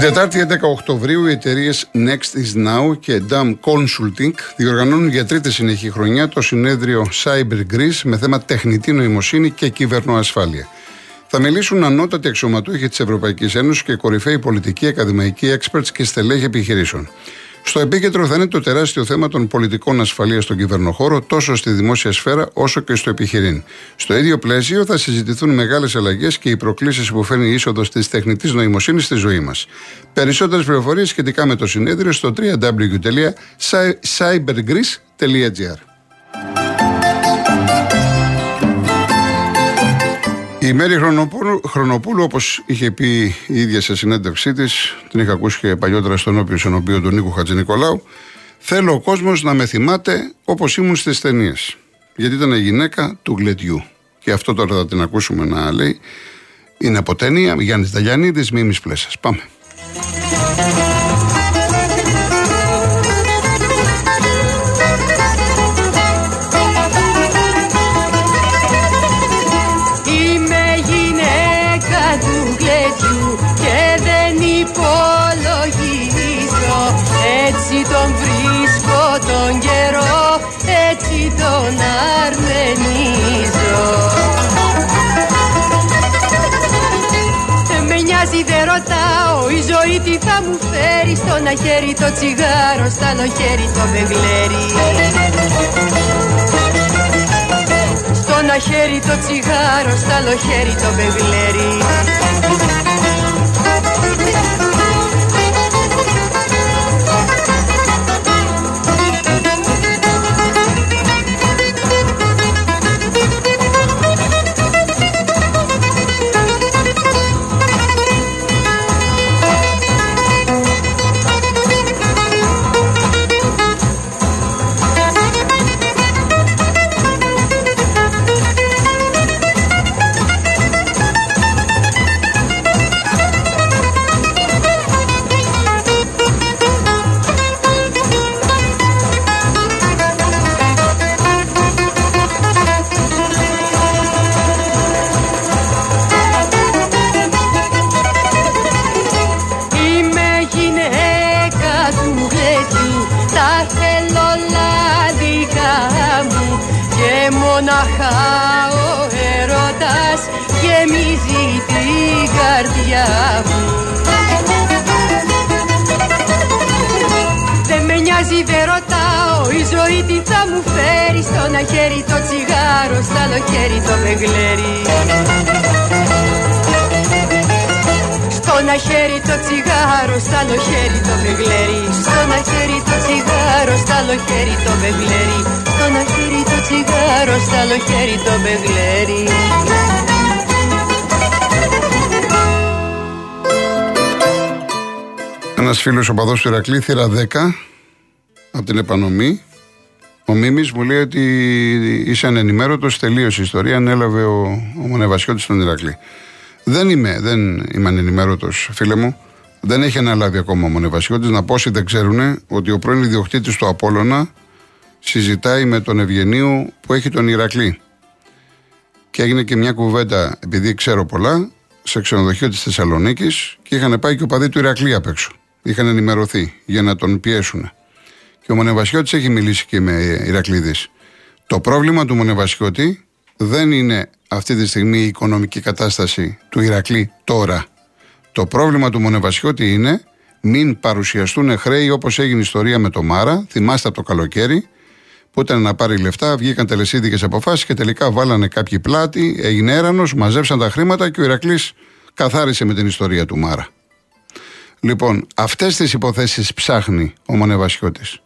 Την Τετάρτη 11 Οκτωβρίου οι εταιρείες Next is Now και Dam Consulting διοργανώνουν για τρίτη συνεχή χρονιά το συνέδριο Cyber Greece με θέμα τεχνητή νοημοσύνη και κυβερνοασφάλεια. Θα μιλήσουν ανώτατοι αξιωματούχοι της Ευρωπαϊκής Ένωσης και κορυφαίοι πολιτικοί, ακαδημαϊκοί experts και στελέχοι επιχειρήσεων. Στο επίκεντρο θα είναι το τεράστιο θέμα των πολιτικών ασφαλείας στον κυβερνοχώρο, τόσο στη δημόσια σφαίρα όσο και στο επιχειρήν. Στο ίδιο πλαίσιο θα συζητηθούν μεγάλες αλλαγές και οι προκλήσεις που φέρνει η είσοδος της τεχνητής νοημοσύνης στη ζωή μας. Περισσότερες πληροφορίες σχετικά με το συνέδριο στο www.cybergreece.gr. Η Μέρη Χρονοπούλου, Χρονοπούλου όπως είχε πει η ίδια σε συνέντευξή της, την είχα ακούσει και παλιότερα στον όπιο Σενοπείο του Νίκου Χατζηνικολάου, θέλω ο κόσμος να με θυμάται όπως ήμουν στις ταινίες. Γιατί ήταν η γυναίκα του γλετιού. Και αυτό τώρα θα την ακούσουμε να λέει. Είναι από ταινία Γιάννης Δαγιανίδη, Μίμης Πλέσα. Πάμε. Τι θα μου φέρει Στο να χέρι το τσιγάρο, στο άλλο χέρι το μπεγλέρι Στο να χέρι το τσιγάρο, στο άλλο χέρι το μπεγλέρι χέρι το τσιγάρο, στο άλλο χέρι το μεγλέρι. Στο να χέρι το τσιγάρο, στο άλλο χέρι το μεγλέρι. Στο να χέρι το τσιγάρο, στο άλλο χέρι το μεγλέρι. Στο να χέρι το τσιγάρο, στο άλλο χέρι το μεγλέρι. Ένας φίλος οπαδός του Ηρακλή, θύρα 10, από την επανομή, ο Μίμης μου λέει ότι είσαι ανενημέρωτος, τελείωσε η ιστορία, ανέλαβε ο, ο Μονεβασιώτης στον Ηρακλή. Δεν είμαι, δεν είμαι ανενημέρωτος, φίλε μου. Δεν έχει αναλάβει ακόμα ο Μονεβασιώτης. Να πω όσοι δεν ξέρουν ότι ο πρώην ιδιοκτήτης του Απόλωνα συζητάει με τον Ευγενίου που έχει τον Ηρακλή. Και έγινε και μια κουβέντα, επειδή ξέρω πολλά, σε ξενοδοχείο της Θεσσαλονίκης και είχαν πάει και ο παδί του Ηρακλή απ' έξω. Είχαν ενημερωθεί για να τον πιέσουν. Και ο Μονεβασιώτης έχει μιλήσει και με Ηρακλήδης. Το πρόβλημα του Μονεβασιώτη δεν είναι αυτή τη στιγμή η οικονομική κατάσταση του Ηρακλή τώρα. Το πρόβλημα του Μονεβασιώτη είναι μην παρουσιαστούν χρέη όπως έγινε η ιστορία με το Μάρα. Θυμάστε από το καλοκαίρι που ήταν να πάρει λεφτά, βγήκαν τελεσίδικες αποφάσεις και τελικά βάλανε κάποιοι πλάτη, έγινε έρανος, μαζέψαν τα χρήματα και ο Ηρακλής καθάρισε με την ιστορία του Μάρα. Λοιπόν, αυτές τις υποθέσεις ψάχνει ο Μονεβασιώτης.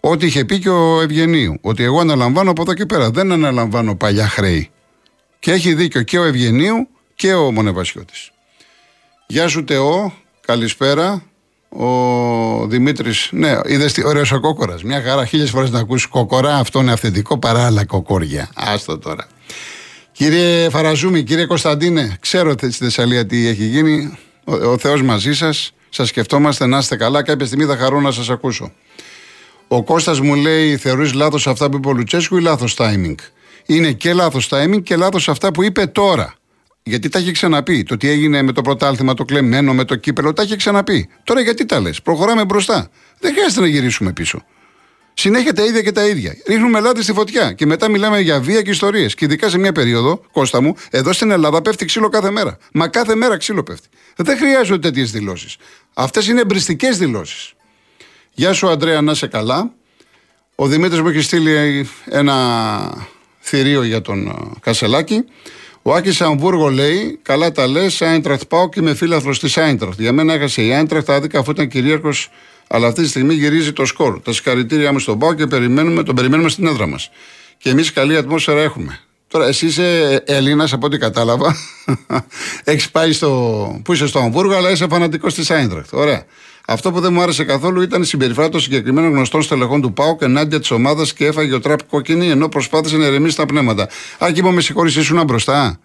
Ό,τι είχε πει και ο Ευγενίου. Ότι εγώ αναλαμβάνω από εδώ και πέρα. Δεν αναλαμβάνω παλιά χρέη. Και έχει δίκιο και ο Ευγενίου και ο Μονεβασιώτης. Γεια σου Τεό, καλησπέρα. Ο Δημήτρης, ναι, είδες τι ωραίος ο κόκορας. Μια χαρά, χίλιες φορές να ακούσει κοκορά, αυτό είναι αυθεντικό παρά άλλα κοκόρια. Άστο τώρα. Κύριε Φαραζούμη, κύριε Κωνσταντίνε, ξέρω στη Θεσσαλία τι έχει γίνει. Ο, ο Θεός μαζί σας. Σας σκεφτόμαστε να είστε καλά. Κάποια στιγμή θα χαρώ να σας ακούσω. Ο Κώστας μου λέει: Θεωρείς λάθος αυτά που είπε ο Λουτσέσκου ή λάθος timing; Είναι και λάθος timing και λάθος αυτά που είπε τώρα. Γιατί τα έχει ξαναπεί. Το τι έγινε με το πρωτάθλημα, το κλεμμένο, με το κύπελο, τα έχει ξαναπεί. Τώρα γιατί τα λες; Προχωράμε μπροστά. Δεν χρειάζεται να γυρίσουμε πίσω. Συνέχεια τα ίδια και τα ίδια. Ρίχνουμε λάδι στη φωτιά και μετά μιλάμε για βία και ιστορίες. Και ειδικά σε μια περίοδο, Κώστα μου, εδώ στην Ελλάδα πέφτει ξύλο κάθε μέρα. Μα κάθε μέρα ξύλο πέφτει. Δεν χρειάζονται τέτοιες δηλώσεις. Αυτές είναι εμπριστικές δηλώσεις. Γεια σου, Αντρέα, να είσαι καλά. Ο Δημήτρης μου έχει στείλει ένα θηρίο για τον ε, Κασελάκη. Ο Άκης Αμβούργο λέει: Καλά τα λες, Άιντραχτ πάω και είμαι φίλαθρο της Άιντραχτ. Για μένα έχασε η Άιντραχτ άδικα αφού ήταν κυρίαρχος, αλλά αυτή τη στιγμή γυρίζει το σκορ. Τα συγχαρητήριά μου στον Πάο και περιμένουμε, τον περιμένουμε στην έδρα μας. Και εμείς καλή ατμόσφαιρα έχουμε. Τώρα, εσύ είσαι Έλληνα, από ό,τι κατάλαβα. Έχεις πάει στο. που είσαι στο Αμβούργο, αλλά είσαι φανατικός της Άιντραχτ. Ωραία. Αυτό που δεν μου άρεσε καθόλου ήταν η συμπεριφορά των συγκεκριμένων γνωστών στελεχών του ΠΑΟΚ ενάντια της ομάδας και έφαγε ο τραπ κόκκινη ενώ προσπάθησε να ερεμήσει τα πνεύματα. Άκη μου, με συγχωρείς, ήσουν μπροστά.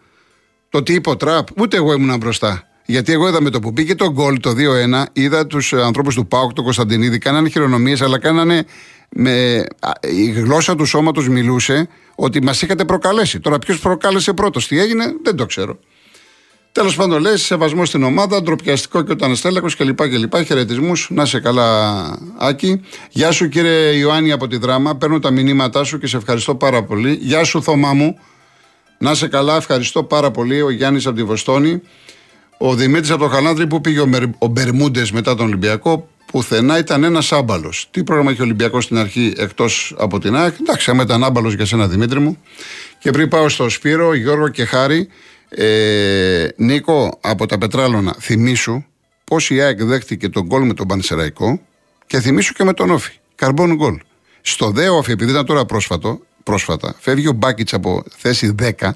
Το τι είπε ο τραπ, ούτε εγώ ήμουν μπροστά. Γιατί εγώ είδα με το που πήγε το γκολ το 2-1, είδα τους ανθρώπους του ΠΑΟΚ, τον Κωνσταντινίδη, κάνανε χειρονομίες, αλλά κάνανε. Με, η γλώσσα του σώματος μιλούσε ότι μας είχατε προκαλέσει. Τώρα, ποιος προκάλεσε πρώτος, τι έγινε, δεν το ξέρω. Τέλος πάντων, λες, σεβασμό στην ομάδα, ντροπιαστικό και όταν στέλεχος κλπ. κλπ. Χαιρετισμούς, να σε καλά, Άκη. Γεια σου, κύριε Ιωάννη από τη δράμα. Παίρνω τα μηνύματά σου και σε ευχαριστώ πάρα πολύ. Γεια σου, Θωμά μου. Να σε καλά, ευχαριστώ πάρα πολύ. Ο Γιάννης από τη Βοστόνη. Ο Δημήτρης από το Χαλάνδρη που πήγε ο Μπερμούντες μετά τον Ολυμπιακό. Πουθενά ήταν ένας άμπαλος. Τι πρόγραμμα είχε ο Ολυμπιακός στην αρχή εκτός από την ΑΕΚ; Εντάξει, άμα ήταν άμπαλος για σένα, Δημήτρη μου. Και πριν πάω στο Σπύρο, Γιώργο και Χάρη, ε, Νίκο, από τα Πετράλωνα, θυμήσου πώς η ΑΕΚ δέχτηκε τον γκολ με τον Πανσεραϊκό και θυμήσου και με τον Όφη. Καρμπόν γκολ. Στο δε Όφη, επειδή ήταν τώρα πρόσφατο, πρόσφατα, φεύγει ο Μπάκιτ από θέση 10,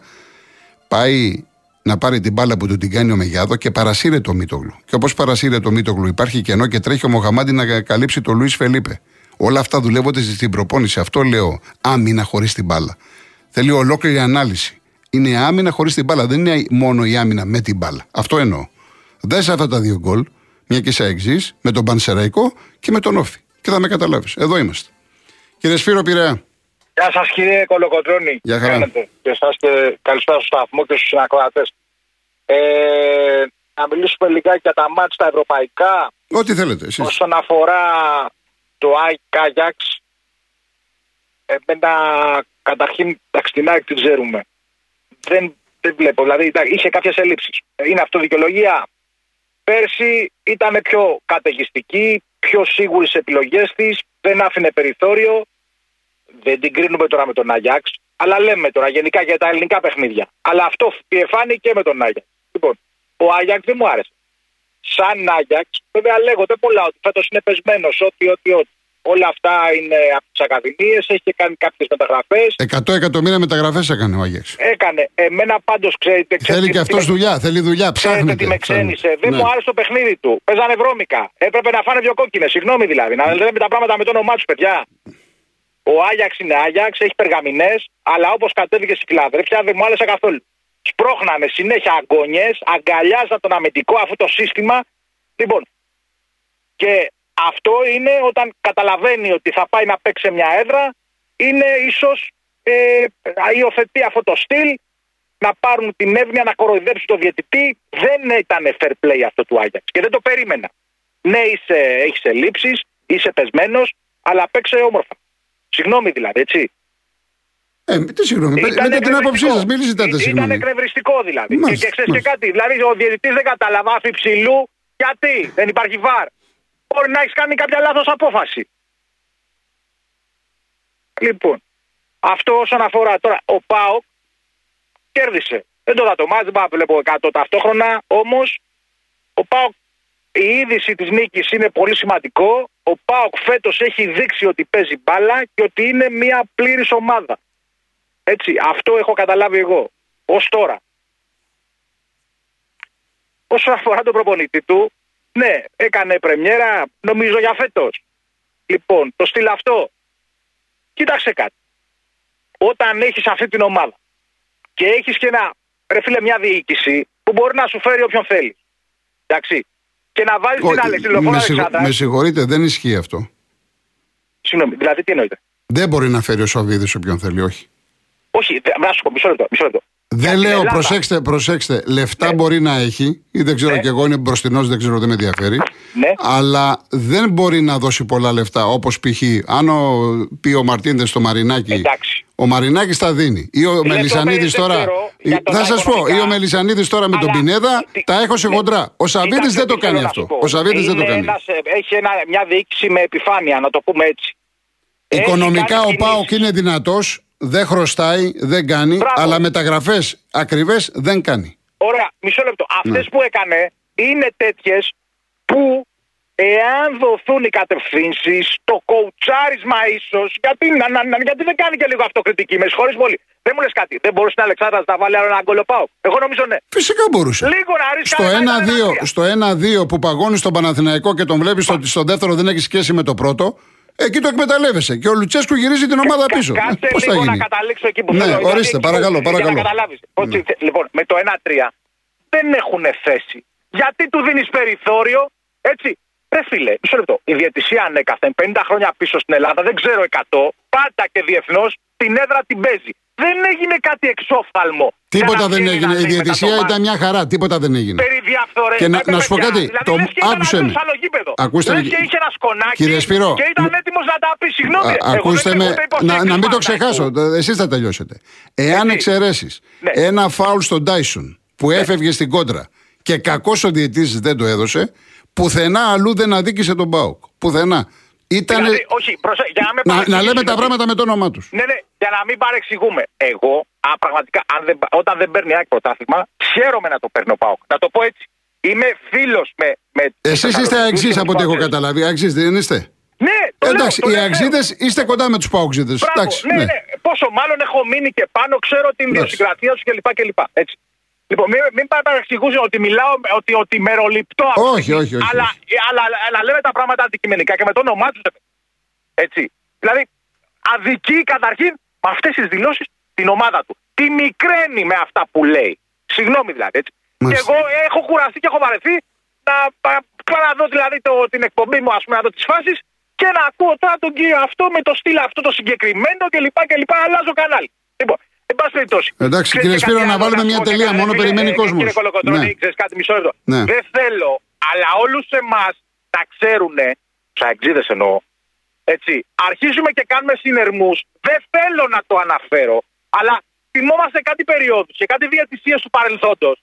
πάει να πάρει την μπάλα που του την κάνει ο Μεγιάδο και παρασύρε το Μίτογλου. Και όπως παρασύρε το Μίτογλου, υπάρχει κενό και τρέχει ο Μοχαμάντη να καλύψει το Λουίς Φελίπε. Όλα αυτά δουλεύονται στην προπόνηση. Αυτό λέω άμυνα χωρίς την μπάλα. Θέλει ολόκληρη ανάλυση είναι άμυνα χωρίς την μπάλα. Δεν είναι μόνο η άμυνα με την μπάλα. Αυτό εννοώ. Δες αυτά τα δύο γκολ, μια και σε εξής, με τον Πανσεραϊκό και με τον Όφη. Και θα με καταλάβεις. Εδώ είμαστε. Κύριε Σπύρο Πειραιά. Γεια σας κύριε Κολοκοτρόνη. Γεια χαρά. Και εσά και καλησπέρα στο σταθμό και στους συνακροατές. Ε, να μιλήσουμε λιγάκι για τα μάτια τα ευρωπαϊκά. Ό,τι θέλετε. Εσείς. Όσον αφορά το Άγιαξ, εμένα καταρχήν τα κτηνάκια την ξέρουμε δεν, δεν βλέπω. Δηλαδή είχε κάποιες ελλείψεις. Είναι αυτό δικαιολογία. Πέρσι ήταν πιο καταιγιστική, πιο σίγουρη στις επιλογές της, δεν άφηνε περιθώριο. Δεν την κρίνουμε τώρα με τον Άγιαξ, αλλά λέμε τώρα γενικά για τα ελληνικά παιχνίδια. Αλλά αυτό φάνηκε με τον Άγιαξ. Λοιπόν, ο Άγιαξ δεν μου άρεσε. Σαν Άγιαξ, βέβαια λέγονται πολλά ότι φέτος είναι πεσμένος, ό,τι, ό,τι, ό,τι. Όλα αυτά είναι από τις ακαδημίες, έχει κάνει κάποιες μεταγραφές. 100 εκατομμύρια μεταγραφές έκανε ο Άγιαξ. Έκανε. Εμένα πάντως ξέρετε. Θέλει και αυτός δουλειά, θέλει δουλειά. Ψάχνετε. τι με ξένησε. Δεν ναι. μου άρεσε το παιχνίδι του. Παίζανε βρώμικα. Έπρεπε να φάνε δύο κόκκινες. Συγγνώμη δηλαδή. Να λέμε τα πράγματα με το όνομά τους, παιδιά. Ο Άγιαξ είναι Άγιαξ, έχει περγαμηνέ, αλλά όπως κατέβηκε στη Φιλαδέλφια δεν μου άρεσε καθόλου. Σπρώχνανε συνέχεια αγκόνιε, αγκαλιάζαν τον αμυντικό αυτό το σύστημα. Λοιπόν, και αυτό είναι όταν καταλαβαίνει ότι θα πάει να παίξει μια έδρα, είναι ίσως ε, υιοθετεί αυτό το στυλ, να πάρουν την εύνοια να κοροϊδέψουν το διαιτητή. Δεν ήταν fair play αυτό του Άγιαξ και δεν το περίμενα. Ναι, είσαι, έχεις ελλείψεις, είσαι πεσμένος, αλλά παίξε όμορφα. Συγγνώμη δηλαδή, έτσι. Ε, τι συγγνώμη, με την άποψή σας, μην ζητάτε συγγνώμη. Ήταν εκνευριστικό δηλαδή. Μάλιστα, και, και ξέρεις και κάτι. Δηλαδή, ο διαιτητής δεν κατάλαβα άφη ψηλού. Γιατί; Δεν υπάρχει βάρ μπορεί να έχεις κάνει κάποια λάθος απόφαση. Λοιπόν, αυτό όσον αφορά τώρα, ο Πάοκ κέρδισε. Δεν το δω το μάτς, δεν βλέπω 100 ταυτόχρονα, όμως ο Πάοκ η είδηση της νίκης είναι πολύ σημαντικό. Ο Πάοκ φέτος έχει δείξει ότι παίζει μπάλα και ότι είναι μια πλήρης ομάδα. Έτσι, αυτό έχω καταλάβει εγώ. Ω τώρα. Όσον αφορά τον προπονητή του, ναι, έκανε πρεμιέρα, νομίζω για φέτος. Λοιπόν, το στυλ αυτό. Κοίταξε κάτι. Όταν έχεις αυτή την ομάδα και έχεις και ένα, ρε φίλε, μια διοίκηση που μπορεί να σου φέρει όποιον θέλει. Εντάξει. Και να βάλεις την άλλη τηλεφωνία. Με, με συγχωρείτε, δεν ισχύει αυτό. Συγγνώμη, δηλαδή τι εννοείται. Δεν μπορεί να φέρει ο Σαββίδης όποιον θέλει, όχι. Όχι, να σου πω, μισό λεπτό. Μισό λεπτό. Δεν Για την λέω, Ελλάδα. προσέξτε, προσέξτε. Λεφτά Ναι. μπορεί να έχει, ή δεν ξέρω Ναι. κι εγώ, είναι μπροστινός, δεν ξέρω, δεν με ενδιαφέρει. Ναι. Αλλά δεν μπορεί να δώσει πολλά λεφτά. Όπως π.χ. αν ο, πει ο Μαρτίνδες στο Μαρινάκι, Εντάξει. ο Μαρινάκης τα δίνει. Ή ο Λεπτομέρειες Μελισανίδης δεν τώρα. ξέρω για το Θα τα σας πω, οικονομικά. ή ο Μελισανίδης τώρα με τον Αλλά Πινέδα τι- τα έχω σε ναι. χοντρά. Ο Σαββίδης Κοίταξε δεν το τι θέλω κάνει να αυτό. σου πω. Ο Σαββίδης δεν το Είναι κάνει. ένας, ε, έχει ένα, μια διοίκηση με επιφάνεια, να το πούμε έτσι. Έχει Οικονομικά κάνει ο κινήσεις. Πάοκ είναι δυνατός, δεν χρωστάει, δεν κάνει, Μπράβο. αλλά μεταγραφές ακριβές δεν κάνει. Ωραία, μισό λεπτό. Αυτές Ναι. που έκανε είναι τέτοιες που εάν δοθούν οι κατευθύνσεις, το κοουτσάρισμα ίσως. Γιατί, να, να, να- γιατί δεν κάνει και λίγο αυτοκριτική, με συγχωρείς πολύ. Δεν μου λες κάτι. Δεν μπορούσε να Αλεξάνδρα να βάλει άλλο ένα γκολ ο Πάοκ. Εγώ νομίζω ναι. Φυσικά μπορούσε. Λίγο να ρίξει Στο κανένα 1-2, ένα-τρία. στο 1-2 που παγώνει στον Παναθηναϊκό και τον βλέπεις ότι στο δεύτερο δεν έχει σχέση με το πρώτο, εκεί το εκμεταλλεύεσαι. Και ο Λουτσέσκου γυρίζει την ομάδα Κα- πίσω. Κάτσε Πώς θα λίγο να γίνει; καταλήξω εκεί που Ναι, θέλω. ορίστε, γιατί εκεί παρακαλώ, που- παρακαλώ. Για να καταλάβεις. Ότι, λοιπόν, με το 1-3 δεν έχουν θέση. Γιατί του δίνεις περιθώριο, έτσι; Ρε φίλε, μισό λεπτό. Η διαιτησία ανέκαθεν 50 χρόνια πίσω στην Ελλάδα, δεν ξέρω 100, πάντα και διεθνώς την έδρα την παίζει. Δεν έγινε κάτι εξόφθαλμο. για Τίποτα να δεν βγαίνει έγινε. να Η λέει διαιτησία μετά το ήταν μάτς. μια χαρά. Τίποτα δεν έγινε. Περί διαφθορές. Και να- Ε, να σου πω παιδιά, κάτι, Δηλαδή, το- λες και ήταν άκουσε με. σε άλλο γήπεδο. Ακούστε Λες με. και είχε ένα σκονάκι Κύριε Σπύρο, και ήταν μου- έτοιμος να τα πει. Συγγνώμη. Α, εγώ δεν ακούστε έχω με, ούτε υποστήριξη να, να μην το πάντα. ξεχάσω, εσείς θα τελειώσετε. Εάν Έτσι. εξαιρέσεις Ναι. ένα φάουλ στον Τάισον που έφευγε στην κόντρα και κακός ο διαιτή δεν το έδωσε, πουθενά αλλού δεν αδίκησε τον Μπάουκ. Πουθενά. Ήταν. Δηλαδή, όχι, προσε... για να, με να, να λέμε παρεξηγήσουμε. τα πράγματα με το όνομά τους. Ναι, ναι, για να μην παρεξηγούμε. Εγώ, α, πραγματικά, αν δεν, όταν δεν παίρνει ΑΕΚ πρωτάθλημα, χαίρομαι να το παίρνει ο ΠΑΟΚ. Να το πω έτσι. Είμαι φίλος με. με Εσείς είστε αεξής από ό,τι έχω καταλάβει. Αεξής δεν είστε; Ναι, το Εντάξει, λέω, οι το λέω. αεξίδες είστε κοντά με τους Πάουξιδε. Μπράβο, Εντάξει. ναι, ναι. ναι. Πόσο μάλλον έχω μείνει και πάνω, ξέρω την Εντάξει. ιδιοσυγκρατία σου κλπ. κλπ. Έτσι. Λοιπόν, μην, μην παρεξηγούσε ότι μιλάω, ότι, ότι μεροληπτώ. αυτή τη Όχι, στιγμή. όχι, όχι, Αλλά, αλλά, αλλά, λέμε τα πράγματα αντικειμενικά και με το όνομά τους. Έτσι. Δηλαδή, αδικεί καταρχήν με αυτές τις δηλώσεις την ομάδα του. Τη μικραίνει με αυτά που λέει. Συγγνώμη δηλαδή. Έτσι. Και Μάλιστα. εγώ έχω κουραστεί και έχω βαρεθεί να πα- πάω να δω δηλαδή το, την εκπομπή μου, ας πούμε, να δω τις φάσεις και να ακούω τώρα τον κύριο αυτό με το στυλ αυτό το συγκεκριμένο κλπ. και λοιπά, Αλλάζω κανάλι. Λοιπόν, εν πάση περιπτώσει. Εντάξει, Ξέρεις κύριε και Σπύρο, κάτι να άλλο βάλουμε σου μια πω και τελεία, κάτι, μόνο φίλε, περιμένει ε, κόσμος. Κύριε Κολοκοτρώνη, Ναι. ξέρεις κάτι μισό λεπτό. Ναι. Δεν θέλω, αλλά όλους εμάς να ξέρουν, του αεξίδε εννοώ, έτσι, αρχίζουμε και κάνουμε συνερμούς. Δεν θέλω να το αναφέρω, αλλά θυμόμαστε κάτι περιόδου και κάτι διατησίες του παρελθόντος.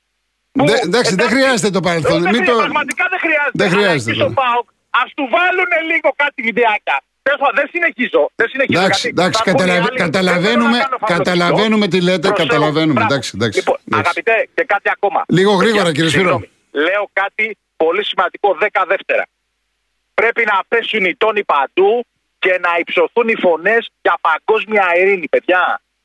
Δε- εντάξει, δεν χρειάζεται το παρελθόν. Δεν Μην χρειάζεται, το- Πραγματικά δεν χρειάζεται. Δεν Αλλά χρειάζεται εκεί τώρα. στο ΠΑΟΚ, ας του βάλουν λίγο κάτι βιντεάκια. Τέλος πάντων, Δεν συνεχίζω. Δεν συνεχίζω Εντάξει, γιατί εντάξει, θα πούνε οι καταλαβα- άλλοι, καταλαβαίνουμε- δεν θέλω να κάνω καταλαβαίνουμε τι λέτε, Προσέχω. καταλαβαίνουμε. Μπράβο. Εντάξει, εντάξει, Λοιπόν, εντάξει. αγαπητέ, και κάτι ακόμα. Λίγο γρήγορα, κύριε Σπύρο. Συγγνώμη. Λέω κάτι πολύ σημαντικό, 10 δεύτερα. Πρέπει να πέσουν οι τόνοι παντού και να υψωθούν οι φωνές για παγκόσμια ειρήνη, παιδιά.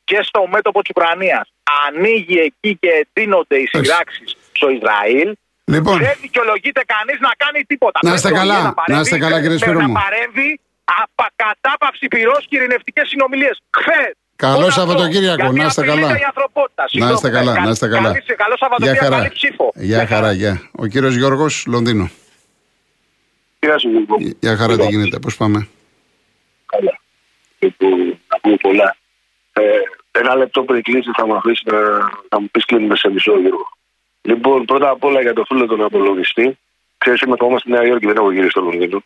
Και στο μέτωπο της Ουκρανίας. Ανοίγει εκεί και εντείνονται οι σειράξει στο Ισραήλ. Λοιπόν, Δεν δικαιολογείται κανείς να κάνει τίποτα. Να είστε Πρέπει καλά, να παρέμβει, να είστε καλά, κύριε ε, Σπύρο μου. Να παρέμβει απα- κατάπαυση πυρός και ειρηνευτικές συνομιλίες. Χθες. Καλό Σαββατοκύριακο, να είστε καλά. να είστε καλά, να είστε καλά. Καλό Γεια Σαββατοκύριακο, χαρά. καλή ψήφο. Γεια χαρά, γεια. Ο κύριος Γιώργος, Λονδίνο. Γεια σου, Γιώργο. Γεια χαρά, τι γίνεται, πώς πάμε; Καλά. Λοιπόν, να πούμε πολλά. Ε, ένα λεπτό πριν κλείσει θα μου αφήσει να, να μου πεις κλείνουμε σε μισό Γιώργο. Λοιπόν, πρώτα απ' όλα για το φίλο τον απολογιστή. Ξέρεις, είμαι ακόμα στη Νέα Υόρκη, δεν έχω γυρίσει στο Λονδίνο.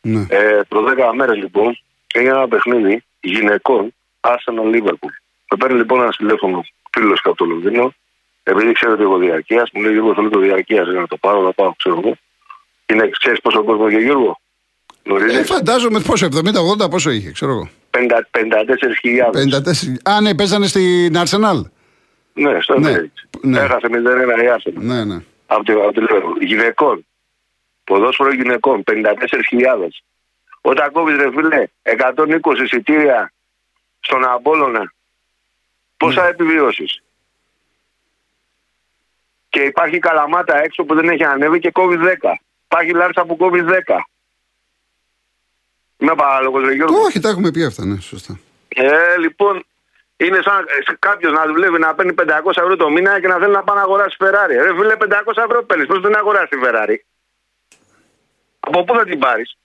Ναι. Ε, προ 10 μέρες λοιπόν έγινε ένα παιχνίδι γυναικών Arsenal Liverpool. Με παίρνει λοιπόν ένα τηλέφωνο φίλος από το Λονδίνο, επειδή ξέρω ότι εγώ διαρκεία, μου λέει Γιώργο θέλω το διαρκείας, να το πάρω, να πάω, ξέρω εγώ. Είναι, ξέρεις πόσο κόσμο έχει Γιώργο; Ε, Γνωρίζει. φαντάζομαι πόσο, 70-80 πόσο είχε, ξέρω εγώ. 54.000. 54. Α, ναι, παίζανε στην Arsenal. Ναι, στο Ναι, Emirates. ναι. Έχασε 0-1 η Arsenal. Ναι, ναι. Από τη, από τη Liverpool. Γυναικών. Ποδόσφαιρο γυναικών. 54.000. Όταν κόβει ρε φίλε 120 εισιτήρια στον Απόλλωνα, πώ θα επιβιώσεις. Και υπάρχει καλαμάτα έξω που δεν έχει ανέβει και κόβει 10. Υπάρχει Λάρσα που κόβει 10. Είμαι παράλογος, ρε Γιώργο. Όχι, τα έχουμε πει αυτά, ναι, σωστά. Ε, λοιπόν, είναι σαν κάποιος να δουλεύει να παίρνει 500 ευρώ το μήνα και να θέλει να πάει να αγοράσει Ferrari. Ρε φίλε, 500 ευρώ παίρνεις. Πώς δεν αγοράσει τη Ferrari; Από πού θα την πάρεις;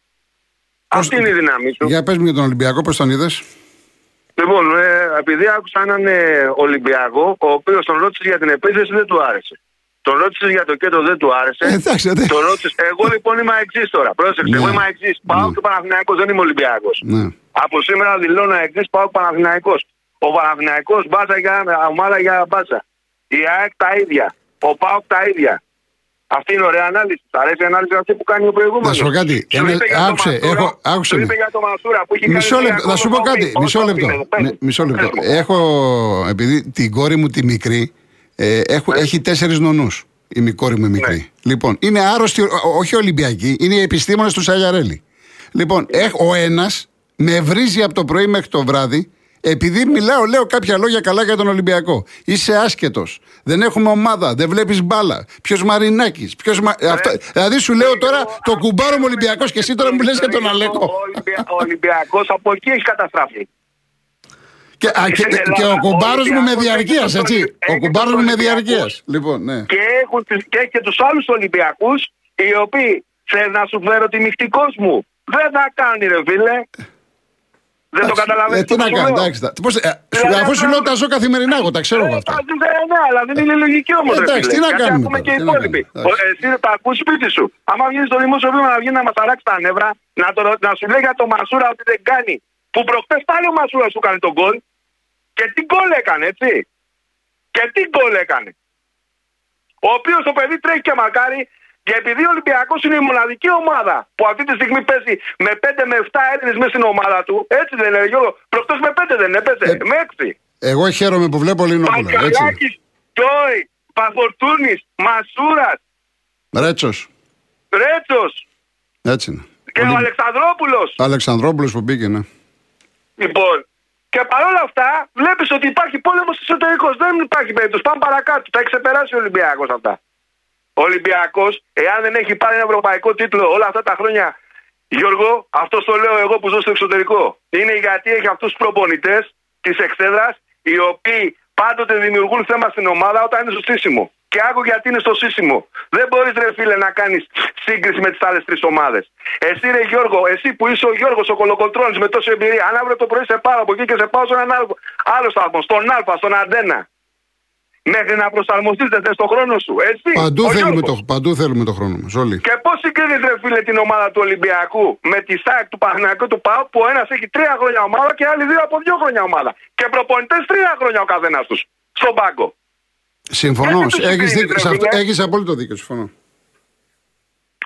Αυτή είναι η δύναμή σου. Για πες μου για τον Ολυμπιακό, πώς τον είδες; Λοιπόν, ε, επειδή άκουσα έναν ε, Ολυμπιακό, ο οποίος τον ρώτησες για την επίθεση δεν του άρεσε. Τον ρώτησες για το κέντρο δεν του άρεσε. Ε, εντάξει, δεν- Τον ρώτησες. Εγώ λοιπόν είμαι εξή τώρα. Πρόσεξε, Ναι. εγώ είμαι εξή. Πάω και Παναθηναϊκός δεν είμαι Ολυμπιακός. Ναι. Από σήμερα δηλώνω εξή. Πάω Παναθηναϊκός. Ο Παναθηναϊκός μπάτσα για ομάδα για μπάτσα. Η ΑΕΚ τα ίδια. Ο ΠΑΟΚ τα ίδια. Αυτή είναι ωραία ανάλυση. Σ' αρέσει η ανάλυση αυτή που κάνει ο προηγούμενος. Να σου πω κάτι. Ένα- άκουσε, έχω- άκουσε με. Είπε για το Μασούρα που έχει Μισό κάνει λεπτό, τρία να σου πω ακόμα κάτι. όχι, Μισό όχι, λεπτό. όχι, πες Μι- μου. Μισό λεπτό. Πες μου. Έχω, επειδή την κόρη μου τη μικρή, ε, έχω, έχει τέσσερις νονούς. Η μη- κόρη μου η μικρή. Ναι. Λοιπόν, είναι άρρωστη, ο- όχι Ολυμπιακή, είναι οι επιστήμονε του Σαλιαρέλη. Λοιπόν, έχ- ο ένας με βρίζει από το πρωί μέχρι το βράδυ, επειδή μιλάω, λέω κάποια λόγια καλά για τον Ολυμπιακό. Είσαι άσχετο. Δεν έχουμε ομάδα. Δεν βλέπεις μπάλα. Ποιος Μαρινάκης. Ποιος Μα... Ναι. αυτό- Δηλαδή σου λέω τώρα το κουμπάρο μου Ολυμπιακός και εσύ τώρα μου λες για τον Αλέκο. Ο Ολυμπια- Ο Ολυμπιακός από εκεί έχει καταστραφεί. Και, α, και, Στην Ελλάδα, και ο κουμπάρος ο μου με Ολυμπιακός διαρκείας, έχει έτσι. τους- Ο έχει κουμπάρος τους μου με Ολυμπιακούς. διαρκείας. Λοιπόν, ναι. Και, έχουν, τις- και, και τους άλλους Ολυμπιακούς, οι οποίοι θέλουν να σου φέρω τη μυχτικό μου. Δεν θα κάνει, ρε φίλε. Δεν το Εντάξει, καταλαβαίνεις. ε, τι να κάνω, εντάξει. τα- πώς, ε, σου- Δηλαδή, αφού σου αυτό- λέω τα ζω καθημερινά, εγώ τα ξέρω εγώ αυτά. Ναι, αλλά δεν είναι λογική όμως. Εντάξει, τι να κάνουμε Ακούμε τώρα, και οι τι να υπόλοιποι. κάνουμε, εντάξει. Ο- Εσύ θα ακούς σπίτι σου. Άμα βγεις στο δημόσιο βήμα να βγεις να μας αράξει τα νεύρα, να, το, να σου λέει για το Μασούρα ότι δεν κάνει. Που προχτέ πάλι ο Μασούρα σου κάνει τον γκολ. Και τι γκολ έκανε, έτσι. Και τι γκολ έκανε. Ο οποίος το παιδί τρέχει και μακάρι και επειδή ο Ολυμπιακός είναι η μοναδική ομάδα που αυτή τη στιγμή παίζει με 5 με 7 Έλληνες μέσα στην ομάδα του, έτσι δεν είναι, Γιώργο. Προχτές με 5 δεν έπαιζε, Ε, με 6. Εγώ χαίρομαι που βλέπω Λινόπουλο. Έτσι. Παγκαλάκη, Τζόι, Παφορτούνη, Μασούρας, Ρέτσος. Ρέτσος Έτσι είναι. και ο Ολυ- Αλεξανδρόπουλος. Αλεξανδρόπουλος που μπήκε, ναι. Λοιπόν, και παρόλα αυτά βλέπεις ότι υπάρχει πόλεμος εσωτερικός. Δεν υπάρχει περίπτωση. Πάμε παρακάτω. Τα έχει ξεπεράσει ο Ολυμπιακός αυτά. Ο Ολυμπιακός, εάν δεν έχει πάρει ένα ευρωπαϊκό τίτλο όλα αυτά τα χρόνια, Γιώργο, αυτός το λέω εγώ που ζω στο εξωτερικό. Είναι γιατί έχει αυτούς τους προπονητές της εξέδρας, οι οποίοι πάντοτε δημιουργούν θέμα στην ομάδα όταν είναι στο στήσιμο. Και άκου γιατί είναι στο σύστημο. Δεν μπορείς, ρε φίλε, να κάνεις σύγκριση με τις άλλες τρεις ομάδες. Εσύ, ρε Γιώργο, εσύ που είσαι ο Γιώργος ο Κολοκοτρόνη με τόση εμπειρία, αν αύριο το πρωί σε πάρω από εκεί και σε πάω σε έναν άλλο, άλλο σταθμό, στον Α, στον Αντένα, μέχρι να προσαρμοστείτε στον χρόνο σου. Έτσι; Παντού ο θέλουμε, Γιώργος. το, παντού θέλουμε το χρόνο μας. Όλοι. Και πώς συγκρίνεις, ρε φίλε, την ομάδα του Ολυμπιακού με τη ΣΑΚ του Παναγιακού του ΠΑΟ που ένας έχει τρία χρόνια ομάδα και άλλοι δύο από δύο χρόνια ομάδα. Και προπονητές τρία χρόνια ο καθένας τους στον πάγκο. Συμφωνώ. Έτσι τους Έχεις συγκρίνεις, ρε φίλε; έχεις απόλυτο δίκιο. Συμφωνώ.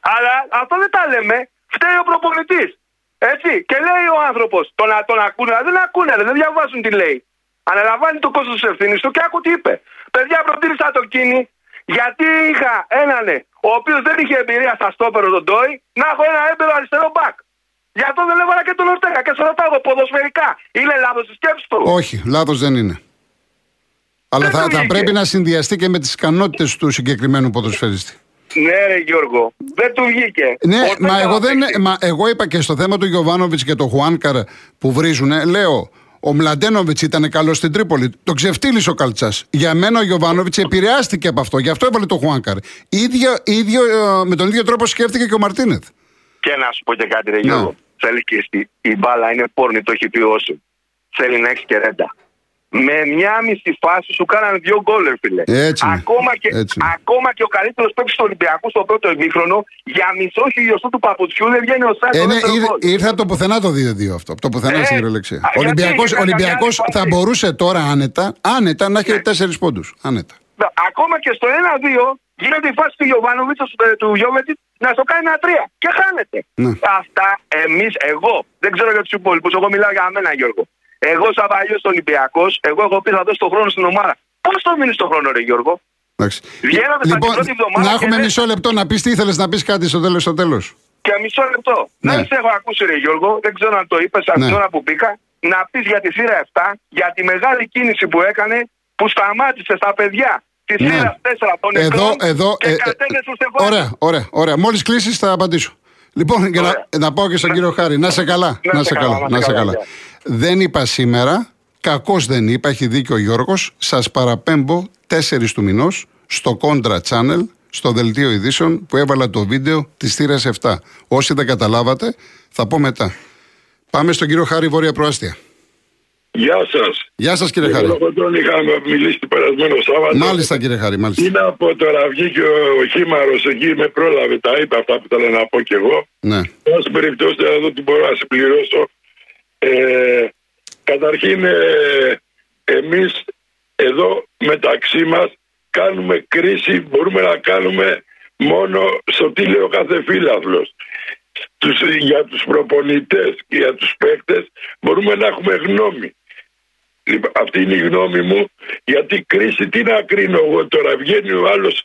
Αλλά αυτό δεν τα λέμε. Φταίει ο προπονητής. Έτσι; Και λέει ο άνθρωπος. Τον, τον ακούνε, αλλά δεν ακούνε, δεν διαβάζουν τι λέει. Αναλαμβάνει το κόστος της ευθύνης του και άκου τι είπε. Παιδιά, προτήρησα το κίνη γιατί είχα έναν ο οποίος δεν είχε εμπειρία στα στόπερο τον Ντόι να έχω ένα έμπειρο αριστερό μπακ. Γι' αυτό δεν έβαλα και τον Ορτέγα και σε ρωτάω εγώ ποδοσφαιρικά. Είναι λάθος η σκέψη του; Όχι, λάθος δεν είναι. Αλλά Δεν θα, το θα βγήκε. πρέπει να συνδυαστεί και με τις ικανότητες του συγκεκριμένου ποδοσφαιριστή. Ναι, ρε Γιώργο, δεν του βγήκε. Ναι, Ορτέγα μα εγώ, θα δεν, παίξει. μα εγώ είπα και στο θέμα του Γιωβάνοβιτς και του Χουάνκαρ που βρίζουνε, λέω, ο Μλαντένοβιτς ήταν καλός στην Τρίπολη. Το ξεφτύλισε ο Καλτσάς. Για μένα ο Γιωβάνοβιτς επηρεάστηκε από αυτό. Γι' αυτό έβαλε το Χουάνκαρ. Ίδιο, ίδιο, ε, με τον ίδιο τρόπο σκέφτηκε και ο Μαρτίνεθ. Και να σου πω και κάτι, ρε Ναι. Γιώργο. Θέλει και στη, η μπάλα είναι πόρνη, το έχει πει ο Όσου. Θέλει να έχει και ρέντα. Με μια μισή φάση σου κάνανε δύο γκολ, ρε φίλε. Έτσι είναι. Ακόμα, και, Έτσι είναι. ακόμα και ο καλύτερος παίκτης του Ολυμπιακού στο πρώτο ημίχρονο, για μισό χιλιοστό του παπουτσιού δεν βγαίνει ο Σάκη. Ε, ναι, ήρ- ήρθε από το πουθενά το 2-2 αυτό. Από το πουθενά Ε, στην κυριολεξία. α, Ο γιατί Ολυμπιακός, είχε Ολυμπιακός κάνει θα φάση. μπορούσε τώρα άνετα, άνετα να έχει τέσσερις πόντους. Άνετα. Ακόμα και στο 1-2 γίνεται η φάση του Γιωβάνοβιτς του Γιώβετιτς να στο κάνει ένα τρία και χάνεται. Ναι. Αυτά εμείς, εγώ, δεν ξέρω για τους υπόλοιπους, εγώ μιλάω για μένα, Γιώργο. Εγώ, σαν παλιός Ολυμπιακός, εγώ έχω πει θα δώσω τον χρόνο στην ομάδα. Πώς το μείνεις τον χρόνο, ρε Γιώργο; Εντάξει. Βγαίναμε σαν Λοιπόν, την πρώτη εβδομάδα να και έχουμε δεν- μισό λεπτό να πεις τι ήθελες να πεις κάτι στο τέλος. Στο τέλος. Και μισό λεπτό. Ναι. Δεν σε έχω ακούσει, ρε Γιώργο, δεν ξέρω αν το είπες από Ναι. την ώρα που μπήκα, να πεις για τη σειρά 7, για τη μεγάλη κίνηση που έκανε, που σταμάτησε στα παιδιά τη Ναι. σειρά 4 των Εδώ, νεκρών εδώ. και ε, ε, κατέβηκε στο Στεφάνι. ωραία, ωραία, ωραία. Μόλις κλείσεις θα απαντήσω. Λοιπόν, για να, Ωραία. να πάω και στον κύριο Χάρη. Να σε καλά. Να σε καλά. Να σε καλά. γεια. Δεν είπα σήμερα, κακώ δεν είπα, έχει δίκιο ο Γιώργος. Σας παραπέμπω 4 του μηνός στο Contra Channel, στο δελτίο ειδήσεων που έβαλα το βίντεο της θύρας 7. Όσοι δεν καταλάβατε, θα πω μετά. Πάμε στον κύριο Χάρη Βόρεια Προάστια. Γεια σας. Γεια σας κύριε Χάρη. Εγώ τον είχαμε μιλήσει το περασμένο Σάββατο. Μάλιστα κύριε Χάρη, μάλιστα. Είναι από τώρα βγήκε ο Χήμαρος εκεί, με πρόλαβε, τα είπα αυτά που ήθελα να πω κι εγώ. Ναι. Πάση περιπτώσει, εδώ τι μπορώ να συμπληρώσω. Ε, καταρχήν, ε, εμείς εδώ μεταξύ μας κάνουμε κρίση, μπορούμε να κάνουμε μόνο στο τι λέει ο κάθε φύλαθλος. Τους, για τους προπονητές και για τους παίκτες μπορούμε να έχουμε γνώμη. Λοιπόν, αυτή είναι η γνώμη μου. Γιατί κρίση, τι να κρίνω εγώ τώρα. Βγαίνει ο άλλος.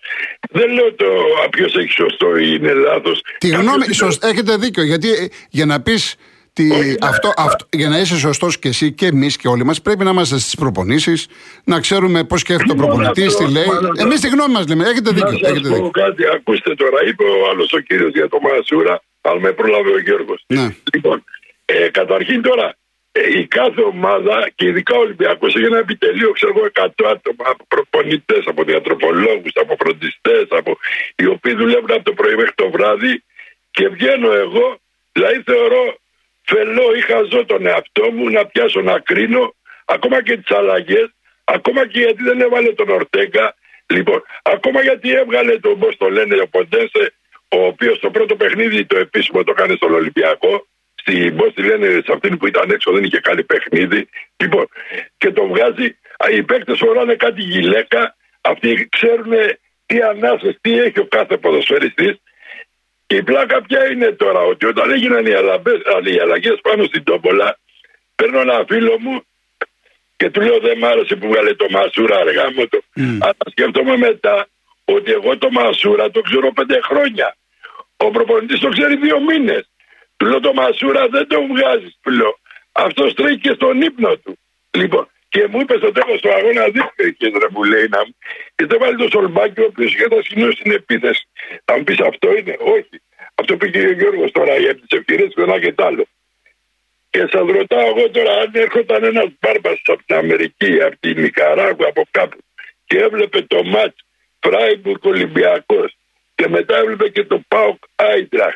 Δεν λέω το ποιος έχει σωστό ή είναι λάθος. Τη γνώμη, σωσ- έχετε δίκιο. Γιατί ε, για να πεις. Τι, Όχι, αυτό, ναι. αυτό, για να είσαι σωστός και εσύ και εμείς και όλοι μας, πρέπει να είμαστε στις προπονήσεις, να ξέρουμε πώς σκέφτεται ο Λοιπόν, προπονητής, αυτό, τι λέει. μάλλον, Εμείς τη γνώμη μας λέμε. Έχετε Να δίκιο. σας Έχετε πω δίκιο. κάτι, ακούστε τώρα. Είπε ο άλλος ο κύριος για το Μασούρα, αλλά με πρόλαβε ο Γιώργος. Ναι. Λοιπόν, ε, καταρχήν τώρα, ε, η κάθε ομάδα και ειδικά ο Ολυμπιακός έχει ένα επιτελείο, ξέρω εγώ, 100 άτομα από προπονητές, από διατροφολόγους, από φροντιστές, από... οι οποίοι δουλεύουν από το πρωί μέχρι το βράδυ και βγαίνω εγώ, δηλαδή θεωρώ φελό ή χαζό τον εαυτό μου να πιάσω να κρίνω ακόμα και τις αλλαγές, ακόμα και γιατί δεν έβαλε τον Ορτέγκα. Λοιπόν, ακόμα γιατί έβγαλε τον πώς το λένε ο Ποντένσε, ο οποίος το πρώτο παιχνίδι το επίσημο το έκανε στον Ολυμπιακό. Στη, πώς τη λένε, σε αυτήν που ήταν έξω δεν είχε κάνει παιχνίδι. Λοιπόν, και το βγάζει. α, Οι παίκτες φοράνε κάτι γυλαίκα. Αυτοί ξέρουν τι ανάσες, τι έχει ο κάθε ποδοσφαιριστής και η πλάκα ποια είναι τώρα, ότι όταν έγιναν οι, αλλαμπές, οι αλλαγές πάνω στην Τόμπολα, παίρνω ένα φίλο μου και του λέω δεν μ' άρεσε που βγάλε το Μασούρα αργά μου το. Αλλά σκέφτομαι μετά ότι εγώ το Μασούρα το ξέρω πέντε χρόνια. Ο προπονητής το ξέρει δύο μήνες. Του λέω το Μασούρα δεν το βγάζεις του λέω. Αυτός τρέχει και στον ύπνο του. Λοιπόν, και μου είπε στο τέλος του αγώνα δίκαιο ρε μου λέει να μου. Και δεν βάλει το Σολμπάκι ο οποίος είχε τα στην επίθεση. Θα μου πεις αυτό είναι, όχι. Αυτό πήγε ο Γιώργος τώρα για τις ευκαιρίε του ένα και τ' άλλο. Και σας ρωτάω εγώ τώρα, αν έρχονταν ένας μπάρμπας από την Αμερική, από την Νικαράγουα, από κάπου και έβλεπε το μάτς Φράιμπουργκ Ολυμπιακός και μετά έβλεπε και το Πάοκ Άιντραχ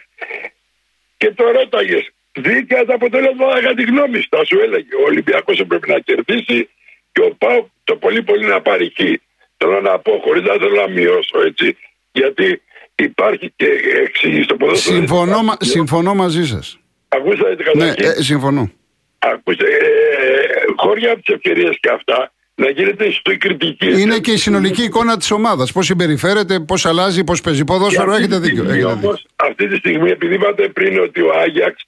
και το ρώταγες. Δίκαια το αποτέλεσμα θα τη γνώμη σου. Θα σου έλεγε ο Ολυμπιακός πρέπει να κερδίσει και ο Πάοκ το πολύ πολύ να πάρει εκεί. Θέλω να πω, χωρίς να θέλω να μειώσω έτσι, γιατί υπάρχει και εξήγηση στο ποδόσφαιρο. Συμφωνώ, μα- συμφωνώ μαζί σας. Ακούσατε Ναι, καταρχήν. ε, συμφωνώ. Ακούστε, ε, χώρια από τις ευκαιρίες και αυτά, να γίνεται στο κριτική. Είναι και η συνολική εικόνα της ομάδας. Πώς συμπεριφέρεται, πώς αλλάζει, πώς παίζει Και ποδόσφαιρο. αυτή Έχετε τη δίκιο. στιγμή Έχετε δίκιο. όμως, αυτή τη στιγμή, επειδή είπατε πριν ότι ο Άγιαξ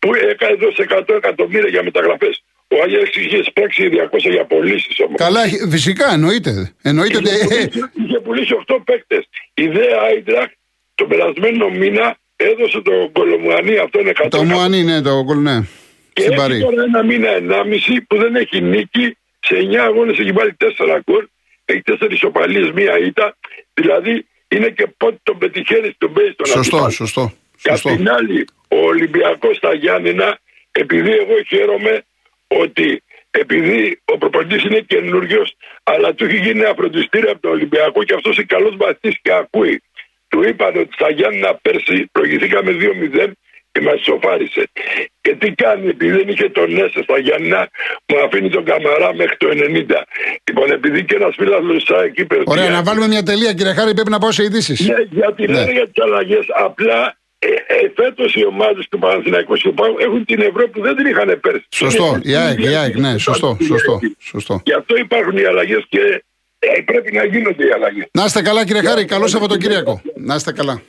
που έκανε δώσει 100 εκατομμύρια για μεταγραφές. Ο Άγιαξ είχε σπάξει 200 για πωλήσεις όμως. Καλά, φυσικά εννοείται. Εννοείται ότι. ε, Είχε πουλήσει 8 παίκτες. Η ΔΕΑ Άιντραχ τον περασμένο μήνα έδωσε τον Κολομουανί αυτόν 100 Το Μουανί, ναι, το γκολ, ναι. και Στην έχει Παρή. τώρα ένα μήνα, ενάμιση που δεν έχει νίκη. Σε 9 αγώνες έχει βάλει 4 γκολ. Έχει 4 ισοπαλίε, μία ήττα. Δηλαδή είναι και πότε τον πετυχαίνει τον παίζει τον Σωστό, αντίπαλο. σωστό. Και απ' σωστό. την άλλη, ο Ολυμπιακός στα Γιάννενα, επειδή εγώ χαίρομαι ότι επειδή ο προπονητής είναι καινούριο, αλλά του έχει γίνει ένα φροντιστήριο από τον Ολυμπιακό και αυτός είναι καλός βαθύς και ακούει. Του είπαν ότι στα Γιάννενα πέρσι προηγηθήκαμε 2-0 και μας σοφάρισε. Και τι κάνει, επειδή δεν είχε τον Έσε στα Γιάννενα, μου αφήνει τον Καμαρά μέχρι το 90. Λοιπόν, επειδή και ένας φίλος εκεί είπε. Ωραία, ότι- να βάλουμε μια τελεία, κύριε Χάρη, πρέπει να πάω σε ειδήσεις. ναι, γιατί Ναι. λένε για τις αλλαγές. Απλά ε, ε, φέτος οι ομάδες του Παναθηναϊκού και του ΠΑΟΚ έχουν την Ευρώπη που δεν την είχαν πέρσι. Σωστό, Είναι- η ΑΕΚ, η ΑΕΚ, ναι, σωστό, σωστό, σωστό. Γι' αυτό υπάρχουν οι αλλαγές και ε, πρέπει να γίνονται οι αλλαγές. Να είστε καλά, κύριε Χάρη, καλό Σαββατοκύριακο. Να είστε καλά.